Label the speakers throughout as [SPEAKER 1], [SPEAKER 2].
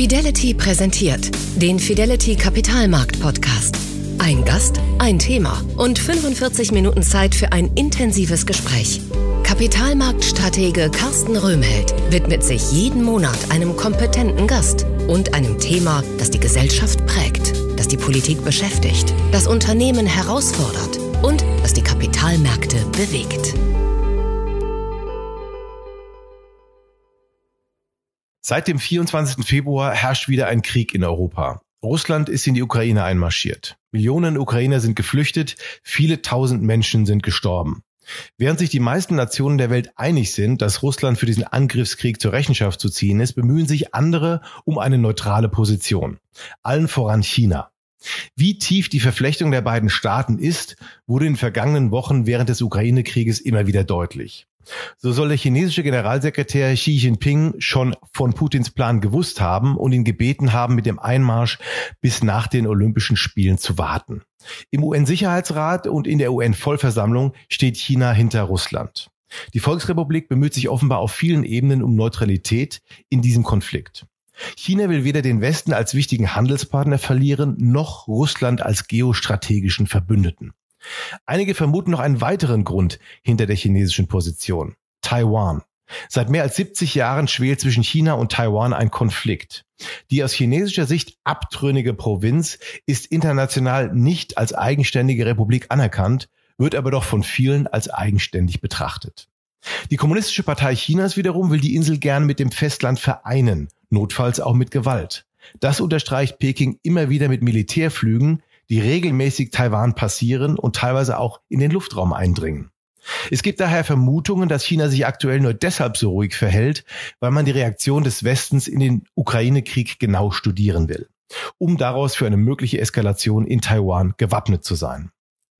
[SPEAKER 1] Fidelity präsentiert den Fidelity Kapitalmarkt Podcast. Ein Gast, ein Thema und 45 Minuten Zeit für ein intensives Gespräch. Kapitalmarktstratege Carsten Röhmheld widmet sich jeden Monat einem kompetenten Gast und einem Thema, das die Gesellschaft prägt, das die Politik beschäftigt, das Unternehmen herausfordert und das die Kapitalmärkte bewegt.
[SPEAKER 2] Seit dem 24. Februar herrscht wieder ein Krieg in Europa. Russland ist in die Ukraine einmarschiert. Millionen Ukrainer sind geflüchtet, viele tausend Menschen sind gestorben. Während sich die meisten Nationen der Welt einig sind, dass Russland für diesen Angriffskrieg zur Rechenschaft zu ziehen ist, bemühen sich andere um eine neutrale Position. Allen voran China. Wie tief die Verflechtung der beiden Staaten ist, wurde in den vergangenen Wochen während des Ukraine-Krieges immer wieder deutlich. So soll der chinesische Generalsekretär Xi Jinping schon von Putins Plan gewusst haben und ihn gebeten haben, mit dem Einmarsch bis nach den Olympischen Spielen zu warten. Im UN-Sicherheitsrat und in der UN-Vollversammlung steht China hinter Russland. Die Volksrepublik bemüht sich offenbar auf vielen Ebenen um Neutralität in diesem Konflikt. China will weder den Westen als wichtigen Handelspartner verlieren, noch Russland als geostrategischen Verbündeten. Einige vermuten noch einen weiteren Grund hinter der chinesischen Position. Taiwan. Seit mehr als 70 Jahren schwelt zwischen China und Taiwan ein Konflikt. Die aus chinesischer Sicht abtrünnige Provinz ist international nicht als eigenständige Republik anerkannt, wird aber doch von vielen als eigenständig betrachtet. Die Kommunistische Partei Chinas wiederum will die Insel gern mit dem Festland vereinen, notfalls auch mit Gewalt. Das unterstreicht Peking immer wieder mit Militärflügen, die regelmäßig Taiwan passieren und teilweise auch in den Luftraum eindringen. Es gibt daher Vermutungen, dass China sich aktuell nur deshalb so ruhig verhält, weil man die Reaktion des Westens in den Ukraine-Krieg genau studieren will, um daraus für eine mögliche Eskalation in Taiwan gewappnet zu sein.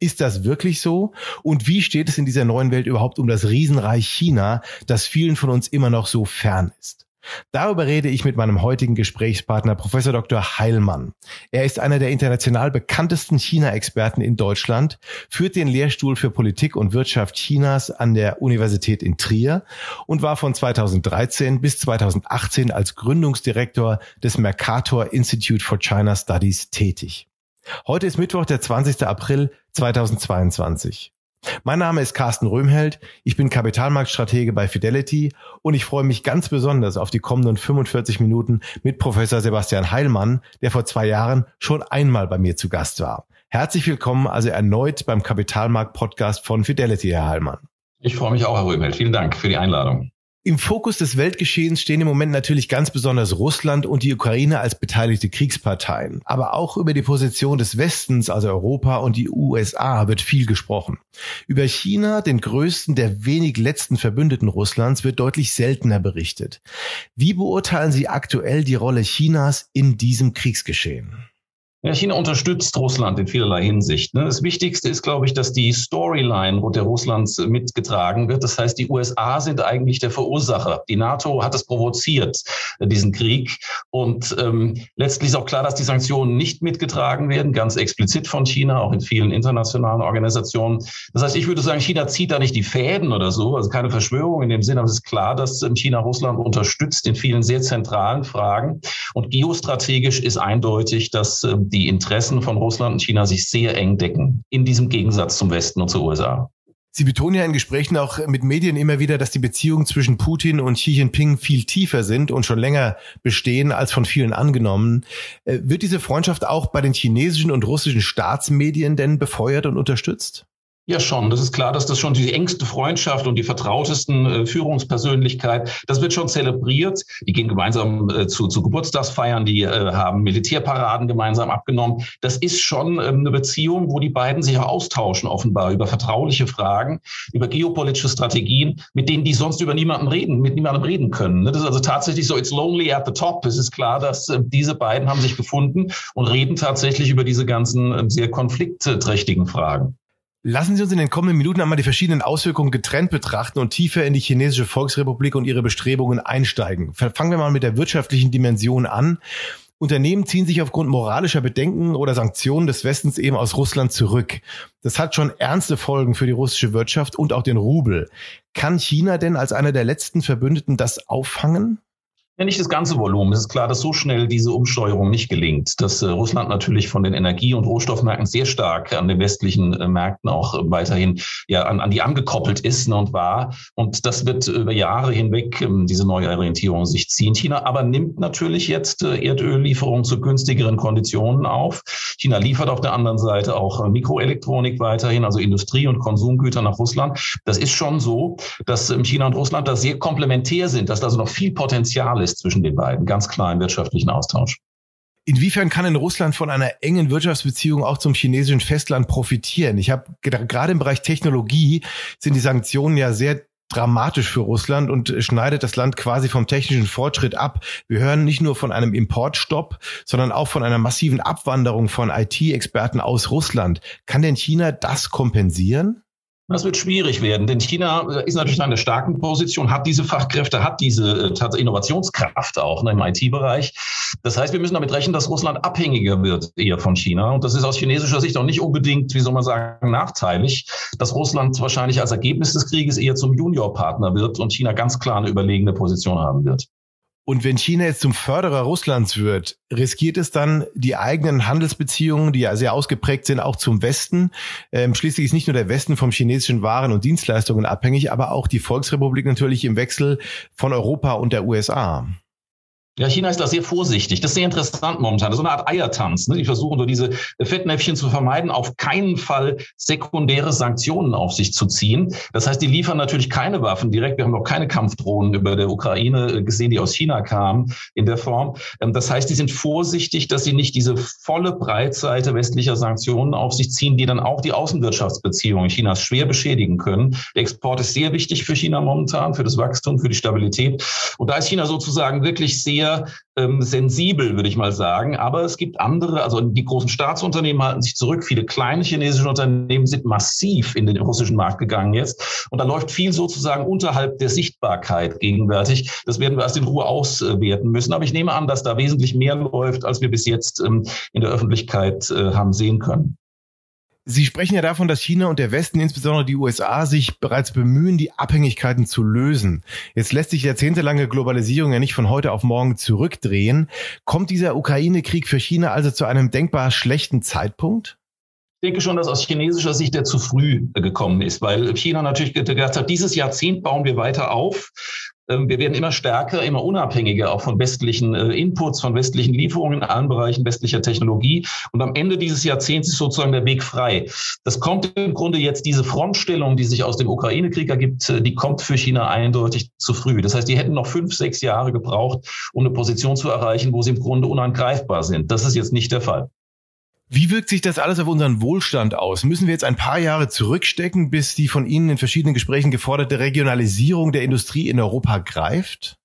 [SPEAKER 2] Ist das wirklich so? Und wie steht es in dieser neuen Welt überhaupt um das Riesenreich China, das vielen von uns immer noch so fern ist? Darüber rede ich mit meinem heutigen Gesprächspartner Professor Dr. Heilmann. Er ist einer der international bekanntesten China-Experten in Deutschland, führt den Lehrstuhl für Politik und Wirtschaft Chinas an der Universität in Trier und war von 2013 bis 2018 als Gründungsdirektor des Mercator Institute for China Studies tätig. Heute ist Mittwoch, der 20. April 2022. Mein Name ist Carsten Röhmheld. Ich bin Kapitalmarktstratege bei Fidelity und ich freue mich ganz besonders auf die kommenden 45 Minuten mit Professor Sebastian Heilmann, der vor zwei Jahren schon einmal bei mir zu Gast war. Herzlich willkommen also erneut beim Kapitalmarkt Podcast von Fidelity, Herr Heilmann.
[SPEAKER 3] Ich freue mich auch, Herr Röhmheld. Vielen Dank für die Einladung.
[SPEAKER 2] Im Fokus des Weltgeschehens stehen im Moment natürlich ganz besonders Russland und die Ukraine als beteiligte Kriegsparteien. Aber auch über die Position des Westens, also Europa und die USA, wird viel gesprochen. Über China, den größten der wenig letzten Verbündeten Russlands, wird deutlich seltener berichtet. Wie beurteilen Sie aktuell die Rolle Chinas in diesem Kriegsgeschehen?
[SPEAKER 3] Ja, China unterstützt Russland in vielerlei Hinsicht. Ne? Das Wichtigste ist, glaube ich, dass die Storyline der Russlands mitgetragen wird. Das heißt, die USA sind eigentlich der Verursacher. Die NATO hat es provoziert, äh, diesen Krieg. Und ähm, letztlich ist auch klar, dass die Sanktionen nicht mitgetragen werden, ganz explizit von China, auch in vielen internationalen Organisationen. Das heißt, ich würde sagen, China zieht da nicht die Fäden oder so, also keine Verschwörung in dem Sinne, aber es ist klar, dass ähm, China Russland unterstützt in vielen sehr zentralen Fragen. Und geostrategisch ist eindeutig, dass ähm, die Interessen von Russland und China sich sehr eng decken, in diesem Gegensatz zum Westen und zur USA.
[SPEAKER 2] Sie betonen ja in Gesprächen auch mit Medien immer wieder, dass die Beziehungen zwischen Putin und Xi Jinping viel tiefer sind und schon länger bestehen als von vielen angenommen. Äh, wird diese Freundschaft auch bei den chinesischen und russischen Staatsmedien denn befeuert und unterstützt?
[SPEAKER 3] Ja, schon. Das ist klar, dass das schon die engste Freundschaft und die vertrautesten äh, Führungspersönlichkeit, das wird schon zelebriert. Die gehen gemeinsam äh, zu, zu Geburtstagsfeiern, die äh, haben Militärparaden gemeinsam abgenommen. Das ist schon ähm, eine Beziehung, wo die beiden sich auch austauschen, offenbar über vertrauliche Fragen, über geopolitische Strategien, mit denen die sonst über niemanden reden, mit niemandem reden können. Ne? Das ist also tatsächlich so, it's lonely at the top. Es ist klar, dass äh, diese beiden haben sich gefunden und reden tatsächlich über diese ganzen äh, sehr konfliktträchtigen Fragen.
[SPEAKER 2] Lassen Sie uns in den kommenden Minuten einmal die verschiedenen Auswirkungen getrennt betrachten und tiefer in die chinesische Volksrepublik und ihre Bestrebungen einsteigen. Fangen wir mal mit der wirtschaftlichen Dimension an. Unternehmen ziehen sich aufgrund moralischer Bedenken oder Sanktionen des Westens eben aus Russland zurück. Das hat schon ernste Folgen für die russische Wirtschaft und auch den Rubel. Kann China denn als einer der letzten Verbündeten das auffangen?
[SPEAKER 3] Nicht das ganze Volumen. Es ist klar, dass so schnell diese Umsteuerung nicht gelingt, dass äh, Russland natürlich von den Energie- und Rohstoffmärkten sehr stark an den westlichen äh, Märkten auch äh, weiterhin ja an, an die angekoppelt ist ne, und war. Und das wird über Jahre hinweg ähm, diese neue Orientierung sich ziehen. China aber nimmt natürlich jetzt äh, Erdöllieferungen zu günstigeren Konditionen auf. China liefert auf der anderen Seite auch äh, Mikroelektronik weiterhin, also Industrie- und Konsumgüter nach Russland. Das ist schon so, dass ähm, China und Russland da sehr komplementär sind, dass da also noch viel Potenzial ist ist zwischen den beiden, ganz klar im wirtschaftlichen Austausch.
[SPEAKER 2] Inwiefern kann in Russland von einer engen Wirtschaftsbeziehung auch zum chinesischen Festland profitieren? Ich habe gerade im Bereich Technologie sind die Sanktionen ja sehr dramatisch für Russland und schneidet das Land quasi vom technischen Fortschritt ab. Wir hören nicht nur von einem Importstopp, sondern auch von einer massiven Abwanderung von IT-Experten aus Russland. Kann denn China das kompensieren?
[SPEAKER 3] Das wird schwierig werden, denn China ist natürlich in einer starken Position, hat diese Fachkräfte, hat diese äh, Innovationskraft auch ne, im IT-Bereich. Das heißt, wir müssen damit rechnen, dass Russland abhängiger wird eher von China. Und das ist aus chinesischer Sicht auch nicht unbedingt, wie soll man sagen, nachteilig, dass Russland wahrscheinlich als Ergebnis des Krieges eher zum Juniorpartner wird und China ganz klar eine überlegene Position haben wird.
[SPEAKER 2] Und wenn China jetzt zum Förderer Russlands wird, riskiert es dann die eigenen Handelsbeziehungen, die ja sehr ausgeprägt sind, auch zum Westen. Ähm, schließlich ist nicht nur der Westen vom chinesischen Waren und Dienstleistungen abhängig, aber auch die Volksrepublik natürlich im Wechsel von Europa und der USA.
[SPEAKER 3] Ja, China ist da sehr vorsichtig. Das ist sehr interessant momentan. Das ist so eine Art Eiertanz. Ne? Die versuchen nur diese Fettnäpfchen zu vermeiden, auf keinen Fall sekundäre Sanktionen auf sich zu ziehen. Das heißt, die liefern natürlich keine Waffen direkt. Wir haben noch keine Kampfdrohnen über der Ukraine gesehen, die aus China kamen in der Form. Ähm, das heißt, die sind vorsichtig, dass sie nicht diese volle Breitseite westlicher Sanktionen auf sich ziehen, die dann auch die Außenwirtschaftsbeziehungen Chinas schwer beschädigen können. Der Export ist sehr wichtig für China momentan, für das Wachstum, für die Stabilität. Und da ist China sozusagen wirklich sehr ähm, sensibel, würde ich mal sagen. Aber es gibt andere, also die großen Staatsunternehmen halten sich zurück. Viele kleine chinesische Unternehmen sind massiv in den russischen Markt gegangen jetzt. Und da läuft viel sozusagen unterhalb der Sichtbarkeit gegenwärtig. Das werden wir erst in Ruhe auswerten müssen. Aber ich nehme an, dass da wesentlich mehr läuft, als wir bis jetzt ähm, in der Öffentlichkeit äh, haben sehen können.
[SPEAKER 2] Sie sprechen ja davon, dass China und der Westen, insbesondere die USA, sich bereits bemühen, die Abhängigkeiten zu lösen. Jetzt lässt sich jahrzehntelange Globalisierung ja nicht von heute auf morgen zurückdrehen. Kommt dieser Ukraine-Krieg für China also zu einem denkbar schlechten Zeitpunkt?
[SPEAKER 3] Ich denke schon, dass aus chinesischer Sicht der zu früh gekommen ist, weil China natürlich gesagt hat, dieses Jahrzehnt bauen wir weiter auf. Ähm, wir werden immer stärker, immer unabhängiger auch von westlichen äh, Inputs, von westlichen Lieferungen in allen Bereichen westlicher Technologie. Und am Ende dieses Jahrzehnts ist sozusagen der Weg frei. Das kommt im Grunde jetzt diese Frontstellung, die sich aus dem Ukraine-Krieg ergibt, äh, die kommt für China eindeutig zu früh. Das heißt, die hätten noch fünf, sechs Jahre gebraucht, um eine Position zu erreichen, wo sie im Grunde unangreifbar sind. Das ist jetzt nicht der Fall.
[SPEAKER 2] Wie wirkt sich das alles auf unseren Wohlstand aus? Müssen wir jetzt ein paar Jahre zurückstecken, bis die von Ihnen in verschiedenen Gesprächen geforderte Regionalisierung der Industrie in Europa greift?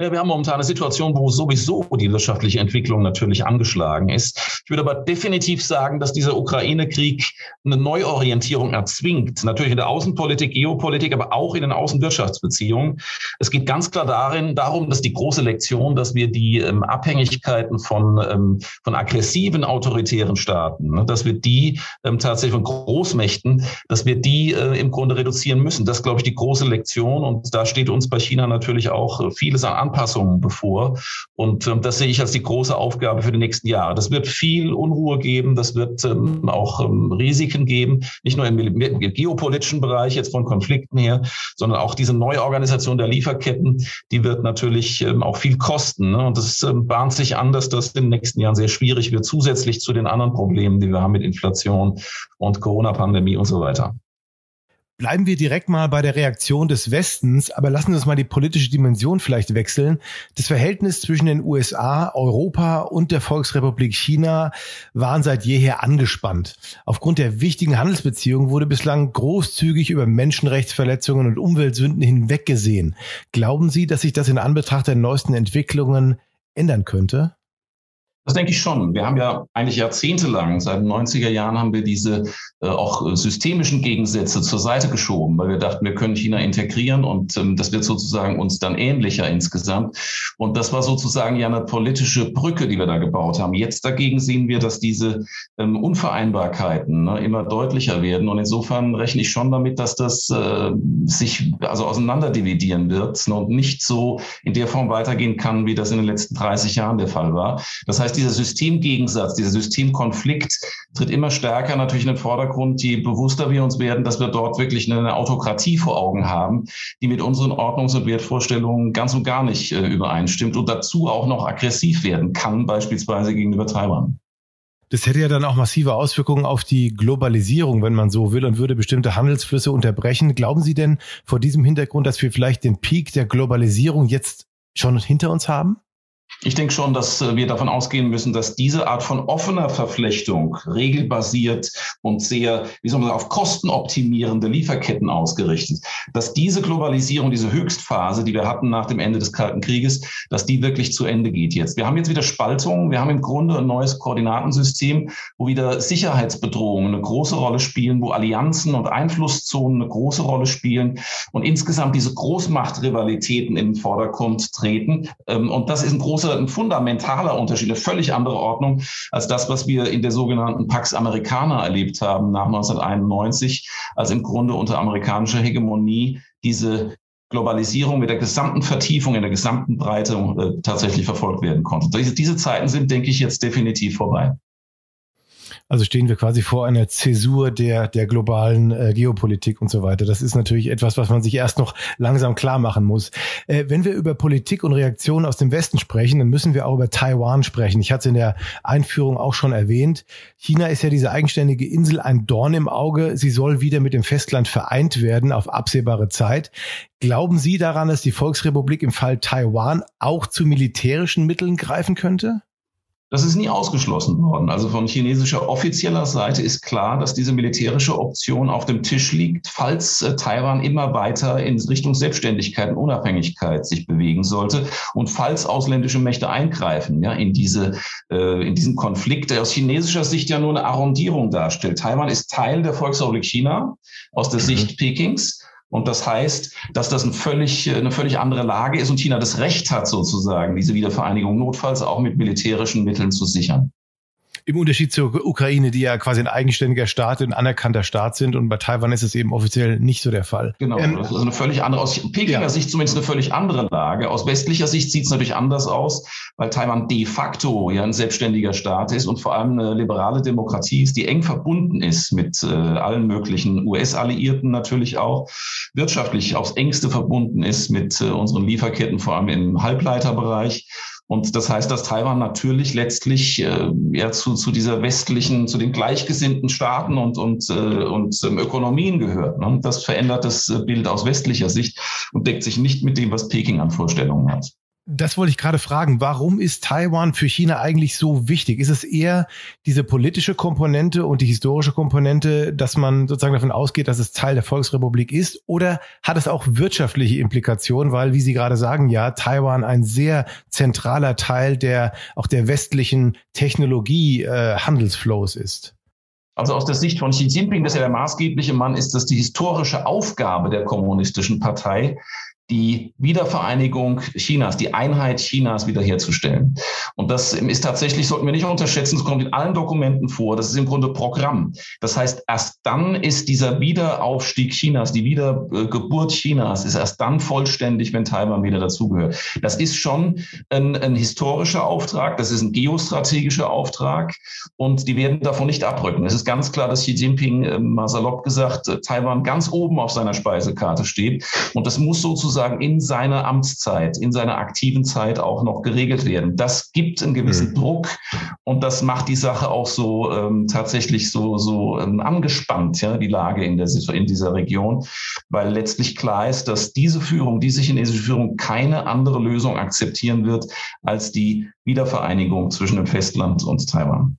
[SPEAKER 3] Ja, wir haben momentan eine Situation, wo sowieso die wirtschaftliche Entwicklung natürlich angeschlagen ist. Ich würde aber definitiv sagen, dass dieser Ukraine-Krieg eine Neuorientierung erzwingt. Natürlich in der Außenpolitik, Geopolitik, aber auch in den Außenwirtschaftsbeziehungen. Es geht ganz klar darin, darum, dass die große Lektion, dass wir die ähm, Abhängigkeiten von, ähm, von aggressiven autoritären Staaten, ne, dass wir die ähm, tatsächlich von Großmächten, dass wir die äh, im Grunde reduzieren müssen. Das ist, glaube ich, die große Lektion. Und da steht uns bei China natürlich auch äh, vieles an Anpassungen bevor. Und ähm, das sehe ich als die große Aufgabe für die nächsten Jahre. Das wird viel Unruhe geben, das wird ähm, auch ähm, Risiken geben, nicht nur im, im geopolitischen Bereich jetzt von Konflikten her, sondern auch diese Neuorganisation der Lieferketten, die wird natürlich ähm, auch viel kosten. Ne? Und es ähm, bahnt sich an, dass das in den nächsten Jahren sehr schwierig wird, zusätzlich zu den anderen Problemen, die wir haben mit Inflation und Corona-Pandemie und so weiter.
[SPEAKER 2] Bleiben wir direkt mal bei der Reaktion des Westens, aber lassen wir uns mal die politische Dimension vielleicht wechseln. Das Verhältnis zwischen den USA, Europa und der Volksrepublik China waren seit jeher angespannt. Aufgrund der wichtigen Handelsbeziehungen wurde bislang großzügig über Menschenrechtsverletzungen und Umweltsünden hinweggesehen. Glauben Sie, dass sich das in Anbetracht der neuesten Entwicklungen ändern könnte?
[SPEAKER 3] Das denke ich schon. Wir haben ja eigentlich jahrzehntelang, seit den 90er Jahren haben wir diese äh, auch systemischen Gegensätze zur Seite geschoben, weil wir dachten, wir können China integrieren und ähm, das wird sozusagen uns dann ähnlicher insgesamt. Und das war sozusagen ja eine politische Brücke, die wir da gebaut haben. Jetzt dagegen sehen wir, dass diese ähm, Unvereinbarkeiten ne, immer deutlicher werden. Und insofern rechne ich schon damit, dass das äh, sich also auseinanderdividieren wird ne, und nicht so in der Form weitergehen kann, wie das in den letzten 30 Jahren der Fall war. Das heißt, dieser Systemgegensatz, dieser Systemkonflikt tritt immer stärker natürlich in den Vordergrund, je bewusster wir uns werden, dass wir dort wirklich eine Autokratie vor Augen haben, die mit unseren Ordnungs- und Wertvorstellungen ganz und gar nicht äh, übereinstimmt und dazu auch noch aggressiv werden kann, beispielsweise gegenüber Taiwan.
[SPEAKER 2] Das hätte ja dann auch massive Auswirkungen auf die Globalisierung, wenn man so will, und würde bestimmte Handelsflüsse unterbrechen. Glauben Sie denn vor diesem Hintergrund, dass wir vielleicht den Peak der Globalisierung jetzt schon hinter uns haben?
[SPEAKER 3] Ich denke schon, dass äh, wir davon ausgehen müssen, dass diese Art von offener Verflechtung, regelbasiert und sehr, wie soll man sagen, auf kostenoptimierende Lieferketten ausgerichtet, dass diese Globalisierung, diese Höchstphase, die wir hatten nach dem Ende des Kalten Krieges, dass die wirklich zu Ende geht jetzt. Wir haben jetzt wieder Spaltungen. Wir haben im Grunde ein neues Koordinatensystem, wo wieder Sicherheitsbedrohungen eine große Rolle spielen, wo Allianzen und Einflusszonen eine große Rolle spielen und insgesamt diese Großmachtrivalitäten in den Vordergrund treten. Ähm, und das ist ein großer großer, ein fundamentaler Unterschied, eine völlig andere Ordnung als das, was wir in der sogenannten Pax Americana erlebt haben nach 1991, als im Grunde unter amerikanischer Hegemonie diese Globalisierung mit der gesamten Vertiefung in der gesamten Breite äh, tatsächlich verfolgt werden konnte. Diese, diese Zeiten sind, denke ich, jetzt definitiv vorbei.
[SPEAKER 2] Also stehen wir quasi vor einer Zäsur der, der globalen äh, Geopolitik und so weiter. Das ist natürlich etwas, was man sich erst noch langsam klar machen muss. Äh, wenn wir über Politik und Reaktionen aus dem Westen sprechen, dann müssen wir auch über Taiwan sprechen. Ich hatte es in der Einführung auch schon erwähnt. China ist ja diese eigenständige Insel ein Dorn im Auge. Sie soll wieder mit dem Festland vereint werden auf absehbare Zeit. Glauben Sie daran, dass die Volksrepublik im Fall Taiwan auch zu militärischen Mitteln greifen könnte?
[SPEAKER 3] Das ist nie ausgeschlossen worden. Also von chinesischer offizieller Seite ist klar, dass diese militärische Option auf dem Tisch liegt, falls äh, Taiwan immer weiter in Richtung Selbstständigkeit und Unabhängigkeit sich bewegen sollte und falls ausländische Mächte eingreifen ja, in, diese, äh, in diesen Konflikt, der aus chinesischer Sicht ja nur eine Arrondierung darstellt. Taiwan ist Teil der Volksrepublik China aus der mhm. Sicht Pekings. Und das heißt, dass das ein völlig, eine völlig andere Lage ist und China das Recht hat, sozusagen, diese Wiedervereinigung notfalls auch mit militärischen Mitteln zu sichern.
[SPEAKER 2] Im Unterschied zur Ukraine, die ja quasi ein eigenständiger Staat, ein anerkannter Staat sind und bei Taiwan ist es eben offiziell nicht so der Fall.
[SPEAKER 3] Genau, ähm, das ist eine völlig andere, aus Pekinger ja. Sicht zumindest eine völlig andere Lage. Aus westlicher Sicht sieht es natürlich anders aus, weil Taiwan de facto ja ein selbstständiger Staat ist und vor allem eine liberale Demokratie ist, die eng verbunden ist mit äh, allen möglichen US-Alliierten natürlich auch, wirtschaftlich aufs engste verbunden ist mit äh, unseren Lieferketten, vor allem im Halbleiterbereich und das heißt, dass Taiwan natürlich letztlich äh, ja zu, zu dieser westlichen, zu den gleichgesinnten Staaten und, und, äh, und ähm, Ökonomien gehört. Ne? Das verändert das äh, Bild aus westlicher Sicht und deckt sich nicht mit dem, was Peking an Vorstellungen hat.
[SPEAKER 2] Das wollte ich gerade fragen. Warum ist Taiwan für China eigentlich so wichtig? Ist es eher diese politische Komponente und die historische Komponente, dass man sozusagen davon ausgeht, dass es Teil der Volksrepublik ist? Oder hat es auch wirtschaftliche Implikationen? Weil, wie Sie gerade sagen, ja, Taiwan ein sehr zentraler Teil der, auch der westlichen Technologie, äh, ist.
[SPEAKER 3] Also aus der Sicht von Xi Jinping, dass er der maßgebliche Mann ist, dass die historische Aufgabe der kommunistischen Partei die Wiedervereinigung Chinas, die Einheit Chinas wiederherzustellen. Und das ist tatsächlich, sollten wir nicht unterschätzen, es kommt in allen Dokumenten vor, das ist im Grunde Programm. Das heißt, erst dann ist dieser Wiederaufstieg Chinas, die Wiedergeburt Chinas, ist erst dann vollständig, wenn Taiwan wieder dazugehört. Das ist schon ein, ein historischer Auftrag, das ist ein geostrategischer Auftrag und die werden davon nicht abrücken. Es ist ganz klar, dass Xi Jinping, äh, mal salopp gesagt, Taiwan ganz oben auf seiner Speisekarte steht und das muss sozusagen sozusagen in seiner Amtszeit, in seiner aktiven Zeit auch noch geregelt werden. Das gibt einen gewissen mhm. Druck und das macht die Sache auch so ähm, tatsächlich so, so ähm, angespannt, ja, die Lage in, der, in dieser Region, weil letztlich klar ist, dass diese Führung, diese chinesische Führung keine andere Lösung akzeptieren wird als die Wiedervereinigung zwischen dem Festland und Taiwan.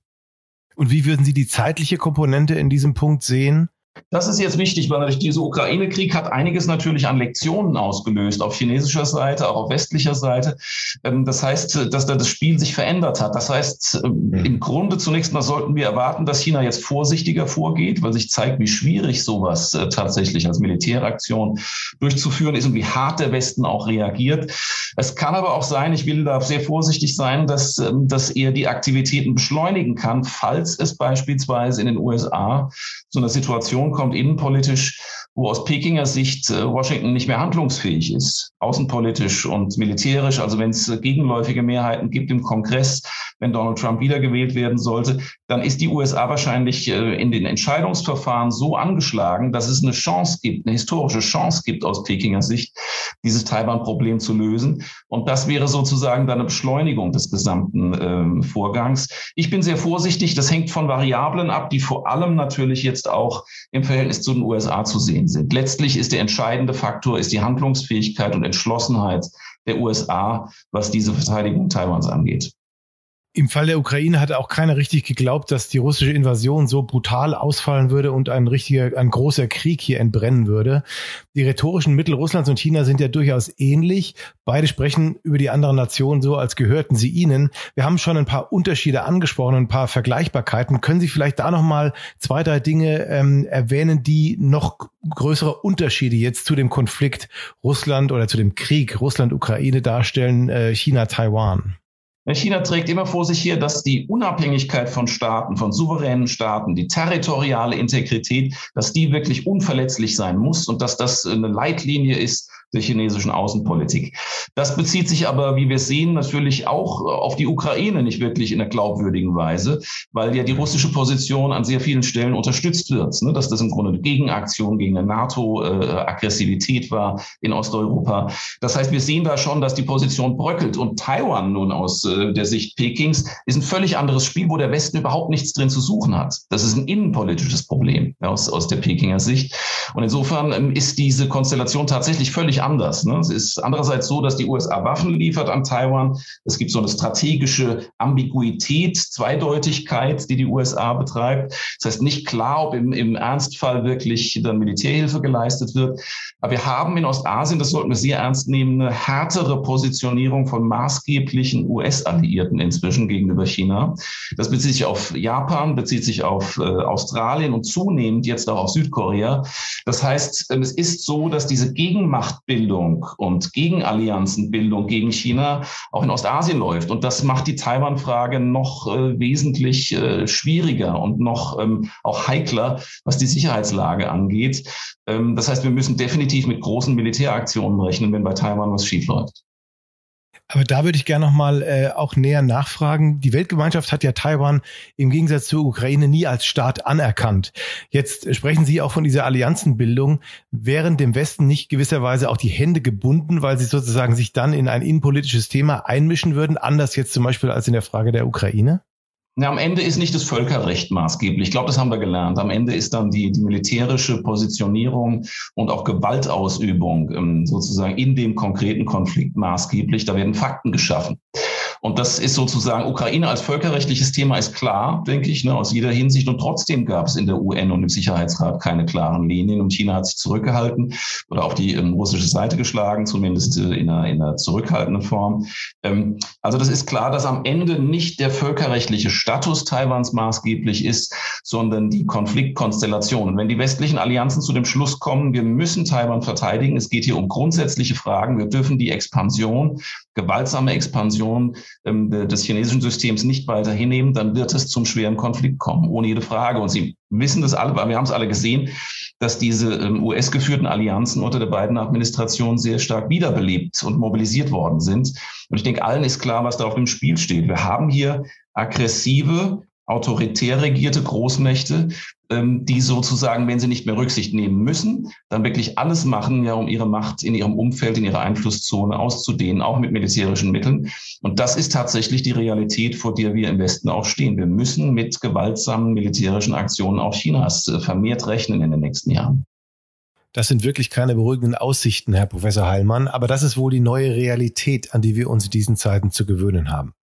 [SPEAKER 2] Und wie würden Sie die zeitliche Komponente in diesem Punkt sehen?
[SPEAKER 3] Das ist jetzt wichtig, weil natürlich dieser Ukraine-Krieg hat einiges natürlich an Lektionen ausgelöst, auf chinesischer Seite, auch auf westlicher Seite. Ähm, das heißt, dass da das Spiel sich verändert hat. Das heißt, ähm, mhm. im Grunde zunächst mal sollten wir erwarten, dass China jetzt vorsichtiger vorgeht, weil sich zeigt, wie schwierig sowas äh, tatsächlich als Militäraktion durchzuführen ist und wie hart der Westen auch reagiert. Es kann aber auch sein, ich will da sehr vorsichtig sein, dass, ähm, dass er die Aktivitäten beschleunigen kann, falls es beispielsweise in den USA so eine Situation kommt, innenpolitisch, wo aus Pekinger Sicht äh, Washington nicht mehr handlungsfähig ist, außenpolitisch und militärisch. Also wenn es gegenläufige Mehrheiten gibt im Kongress, wenn Donald Trump wiedergewählt werden sollte, dann ist die USA wahrscheinlich äh, in den Entscheidungsverfahren so angeschlagen, dass es eine Chance gibt, eine historische Chance gibt aus Pekinger Sicht, dieses Taiwan-Problem zu lösen. Und das wäre sozusagen dann eine Beschleunigung des gesamten äh, Vorgangs. Ich bin sehr vorsichtig. Das hängt von Variablen ab, die vor allem natürlich jetzt auch im Verhältnis zu den USA zu sehen sind. Letztlich ist der entscheidende Faktor ist die Handlungsfähigkeit und Entschlossenheit der USA, was diese Verteidigung Taiwans angeht.
[SPEAKER 2] Im Fall der Ukraine hatte auch keiner richtig geglaubt, dass die russische Invasion so brutal ausfallen würde und ein richtiger, ein großer Krieg hier entbrennen würde. Die rhetorischen Mittel Russlands und China sind ja durchaus ähnlich. Beide sprechen über die anderen Nationen so, als gehörten sie ihnen. Wir haben schon ein paar Unterschiede angesprochen ein paar Vergleichbarkeiten. Können Sie vielleicht da noch mal zwei, drei Dinge ähm, erwähnen, die noch größere Unterschiede jetzt zu dem Konflikt Russland oder zu dem Krieg Russland-Ukraine darstellen, äh, China-Taiwan?
[SPEAKER 3] China trägt immer vor sich hier, dass die Unabhängigkeit von Staaten, von souveränen Staaten, die territoriale Integrität, dass die wirklich unverletzlich sein muss und dass das eine Leitlinie ist der chinesischen Außenpolitik. Das bezieht sich aber, wie wir sehen, natürlich auch auf die Ukraine nicht wirklich in einer glaubwürdigen Weise, weil ja die russische Position an sehr vielen Stellen unterstützt wird, ne? dass das im Grunde eine Gegenaktion gegen eine NATO-Aggressivität war in Osteuropa. Das heißt, wir sehen da schon, dass die Position bröckelt und Taiwan nun aus äh, der Sicht Pekings ist ein völlig anderes Spiel, wo der Westen überhaupt nichts drin zu suchen hat. Das ist ein innenpolitisches Problem aus, aus der Pekinger Sicht. Und insofern ähm, ist diese Konstellation tatsächlich völlig anders. Ne? Es ist andererseits so, dass die USA Waffen liefert an Taiwan. Es gibt so eine strategische Ambiguität, Zweideutigkeit, die die USA betreibt. Das heißt nicht klar, ob im, im Ernstfall wirklich dann Militärhilfe geleistet wird. Aber wir haben in Ostasien, das sollten wir sehr ernst nehmen, eine härtere Positionierung von maßgeblichen US-Alliierten inzwischen gegenüber China. Das bezieht sich auf Japan, bezieht sich auf äh, Australien und zunehmend jetzt auch auf Südkorea. Das heißt, ähm, es ist so, dass diese Gegenmachtbildung und Gegenallianzenbildung gegen China auch in Ostasien läuft. Und das macht die Taiwan-Frage noch äh, wesentlich äh, schwieriger und noch ähm, auch heikler, was die Sicherheitslage angeht. Ähm, das heißt, wir müssen definitiv mit großen Militäraktionen rechnen, wenn bei Taiwan was schiefläuft.
[SPEAKER 2] Aber da würde ich gerne nochmal äh, auch näher nachfragen. Die Weltgemeinschaft hat ja Taiwan im Gegensatz zur Ukraine nie als Staat anerkannt. Jetzt sprechen Sie auch von dieser Allianzenbildung. Wären dem Westen nicht gewisserweise auch die Hände gebunden, weil sie sozusagen sich dann in ein innenpolitisches Thema einmischen würden, anders jetzt zum Beispiel als in der Frage der Ukraine?
[SPEAKER 3] Na, am Ende ist nicht das Völkerrecht maßgeblich. Ich glaube, das haben wir gelernt. Am Ende ist dann die, die militärische Positionierung und auch Gewaltausübung ähm, sozusagen in dem konkreten Konflikt maßgeblich. Da werden Fakten geschaffen. Und das ist sozusagen, Ukraine als völkerrechtliches Thema ist klar, denke ich, ne, aus jeder Hinsicht. Und trotzdem gab es in der UN und im Sicherheitsrat keine klaren Linien. Und China hat sich zurückgehalten oder auf die ähm, russische Seite geschlagen, zumindest äh, in, einer, in einer zurückhaltenden Form. Ähm, also das ist klar, dass am Ende nicht der völkerrechtliche Status Taiwans maßgeblich ist, sondern die Konfliktkonstellation. Und wenn die westlichen Allianzen zu dem Schluss kommen, wir müssen Taiwan verteidigen, es geht hier um grundsätzliche Fragen, wir dürfen die Expansion, gewaltsame Expansion ähm, des chinesischen Systems nicht weiter hinnehmen, dann wird es zum schweren Konflikt kommen, ohne jede Frage. Und Sie wissen das alle, wir haben es alle gesehen, dass diese ähm, US-geführten Allianzen unter der beiden Administrationen sehr stark wiederbelebt und mobilisiert worden sind. Und ich denke, allen ist klar, was da auf dem Spiel steht. Wir haben hier aggressive, autoritär regierte Großmächte, die sozusagen, wenn sie nicht mehr Rücksicht nehmen müssen, dann wirklich alles machen, ja, um ihre Macht in ihrem Umfeld, in ihrer Einflusszone auszudehnen, auch mit militärischen Mitteln. Und das ist tatsächlich die Realität, vor der wir im Westen auch stehen. Wir müssen mit gewaltsamen militärischen Aktionen auch Chinas äh, vermehrt rechnen in den nächsten Jahren.
[SPEAKER 2] Das sind wirklich keine beruhigenden Aussichten, Herr Professor Heilmann, aber das ist wohl die neue Realität, an die wir uns in diesen Zeiten zu gewöhnen haben.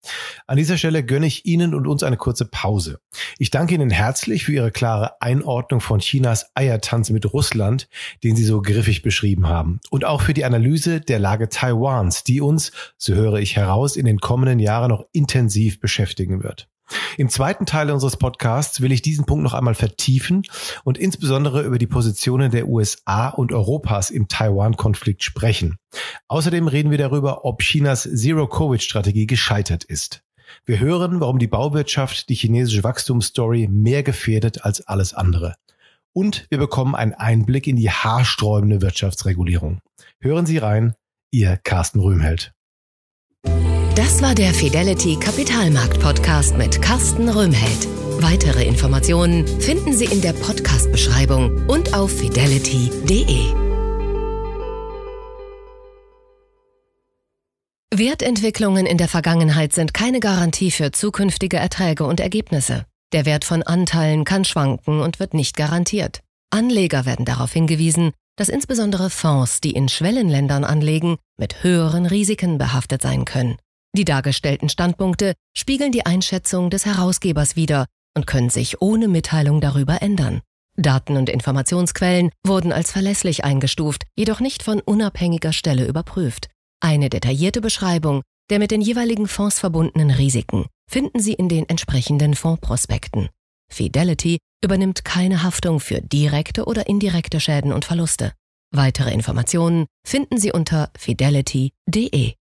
[SPEAKER 2] An dieser Stelle gönne ich Ihnen und uns eine kurze Pause. Ich danke Ihnen herzlich für Ihre klare Einordnung von Chinas Eiertanz mit Russland, den Sie so griffig beschrieben haben, und auch für die Analyse der Lage Taiwans, die uns, so höre ich heraus, in den kommenden Jahren noch intensiv beschäftigen wird. Im zweiten Teil unseres Podcasts will ich diesen Punkt noch einmal vertiefen und insbesondere über die Positionen der USA und Europas im Taiwan-Konflikt sprechen. Außerdem reden wir darüber, ob Chinas Zero-Covid-Strategie gescheitert ist. Wir hören, warum die Bauwirtschaft die chinesische Wachstumsstory mehr gefährdet als alles andere. Und wir bekommen einen Einblick in die haarsträubende Wirtschaftsregulierung. Hören Sie rein, Ihr Carsten Röhmheld.
[SPEAKER 1] Das war der Fidelity Kapitalmarkt Podcast mit Carsten Röhmheld. Weitere Informationen finden Sie in der Podcast-Beschreibung und auf fidelity.de. Wertentwicklungen in der Vergangenheit sind keine Garantie für zukünftige Erträge und Ergebnisse. Der Wert von Anteilen kann schwanken und wird nicht garantiert. Anleger werden darauf hingewiesen, dass insbesondere Fonds, die in Schwellenländern anlegen, mit höheren Risiken behaftet sein können. Die dargestellten Standpunkte spiegeln die Einschätzung des Herausgebers wider und können sich ohne Mitteilung darüber ändern. Daten und Informationsquellen wurden als verlässlich eingestuft, jedoch nicht von unabhängiger Stelle überprüft. Eine detaillierte Beschreibung der mit den jeweiligen Fonds verbundenen Risiken finden Sie in den entsprechenden Fondsprospekten. Fidelity übernimmt keine Haftung für direkte oder indirekte Schäden und Verluste. Weitere Informationen finden Sie unter fidelity.de.